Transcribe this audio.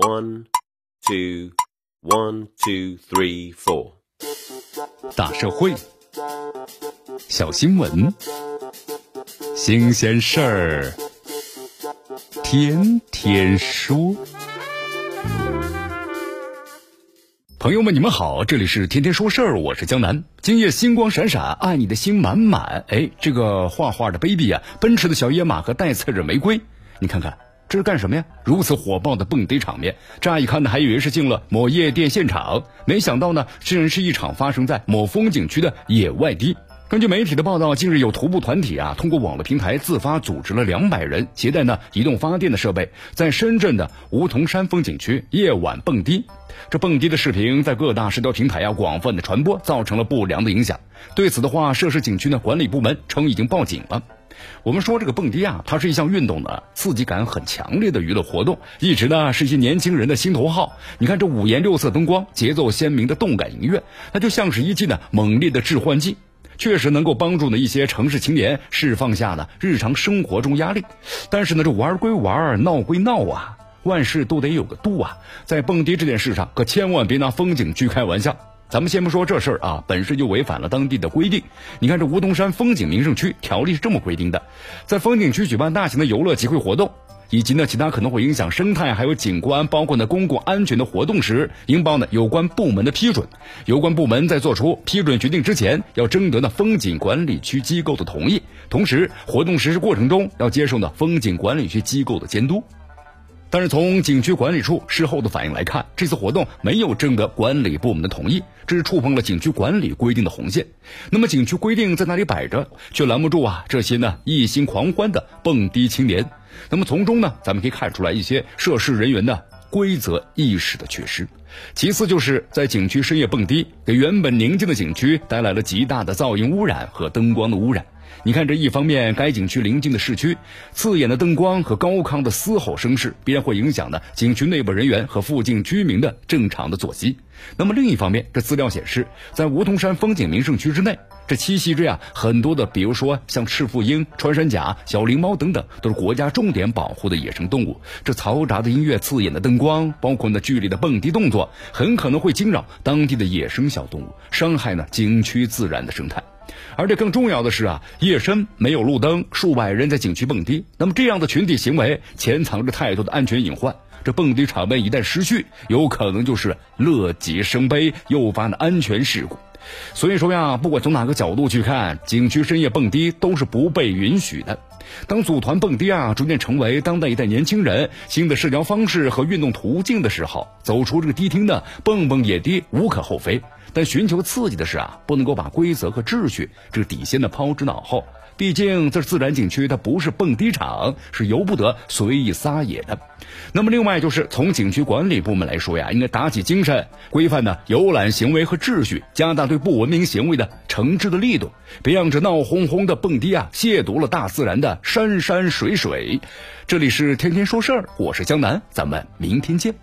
One, two, one, two, three, four。大社会，小新闻，新鲜事儿，天天说。朋友们，你们好，这里是天天说事儿，我是江南。今夜星光闪闪，爱你的心满满。哎，这个画画的 baby 啊，奔驰的小野马和带刺的玫瑰，你看看。这是干什么呀？如此火爆的蹦迪场面，乍一看呢，还以为是进了某夜店现场，没想到呢，竟然是一场发生在某风景区的野外迪。根据媒体的报道，近日有徒步团体啊，通过网络平台自发组织了两百人，携带呢移动发电的设备，在深圳的梧桐山风景区夜晚蹦迪。这蹦迪的视频在各大社交平台啊广泛的传播，造成了不良的影响。对此的话，涉事景区呢管理部门称已经报警了。我们说这个蹦迪啊，它是一项运动的，刺激感很强烈的娱乐活动，一直呢是一些年轻人的心头好。你看这五颜六色灯光，节奏鲜明的动感音乐，它就像是一剂呢猛烈的致幻剂，确实能够帮助呢一些城市青年释放下呢日常生活中压力。但是呢，这玩归玩，闹归闹啊，万事都得有个度啊，在蹦迪这件事上，可千万别拿风景区开玩笑。咱们先不说这事儿啊，本身就违反了当地的规定。你看这梧桐山风景名胜区条例是这么规定的：在风景区举办大型的游乐集会活动，以及呢其他可能会影响生态还有景观，包括呢公共安全的活动时，应报呢有关部门的批准。有关部门在做出批准决定之前，要征得呢风景管理区机构的同意，同时活动实施过程中要接受呢风景管理区机构的监督。但是从景区管理处事后的反应来看，这次活动没有征得管理部门的同意，这是触碰了景区管理规定的红线。那么景区规定在那里摆着，却拦不住啊这些呢一心狂欢的蹦迪青年。那么从中呢，咱们可以看出来一些涉事人员呢规则意识的缺失。其次就是在景区深夜蹦迪，给原本宁静的景区带来了极大的噪音污染和灯光的污染。你看，这一方面，该景区临近的市区，刺眼的灯光和高亢的嘶吼声势，必然会影响呢景区内部人员和附近居民的正常的作息。那么另一方面，这资料显示，在梧桐山风景名胜区之内，这栖息着呀很多的，比如说像赤腹鹰、穿山甲、小灵猫等等，都是国家重点保护的野生动物。这嘈杂的音乐、刺眼的灯光，包括那剧烈的蹦迪动作，很可能会惊扰当地的野生小动物，伤害呢景区自然的生态。而且更重要的是啊，夜深没有路灯，数百人在景区蹦迪，那么这样的群体行为潜藏着太多的安全隐患。这蹦迪场面一旦失序，有可能就是乐极生悲，诱发的安全事故。所以说呀，不管从哪个角度去看，景区深夜蹦迪都是不被允许的。当组团蹦迪啊逐渐成为当代一代年轻人新的社交方式和运动途径的时候，走出这个迪厅呢，蹦蹦野迪无可厚非。但寻求刺激的是啊，不能够把规则和秩序这个底线呢抛之脑后。毕竟这是自然景区，它不是蹦迪场，是由不得随意撒野的。那么另外就是从景区管理部门来说呀，应该打起精神，规范呢游览行为和秩序，加大对不文明行为的惩治的力度，别让这闹哄哄的蹦迪啊亵渎了大自然的山山水水。这里是天天说事儿，我是江南，咱们明天见。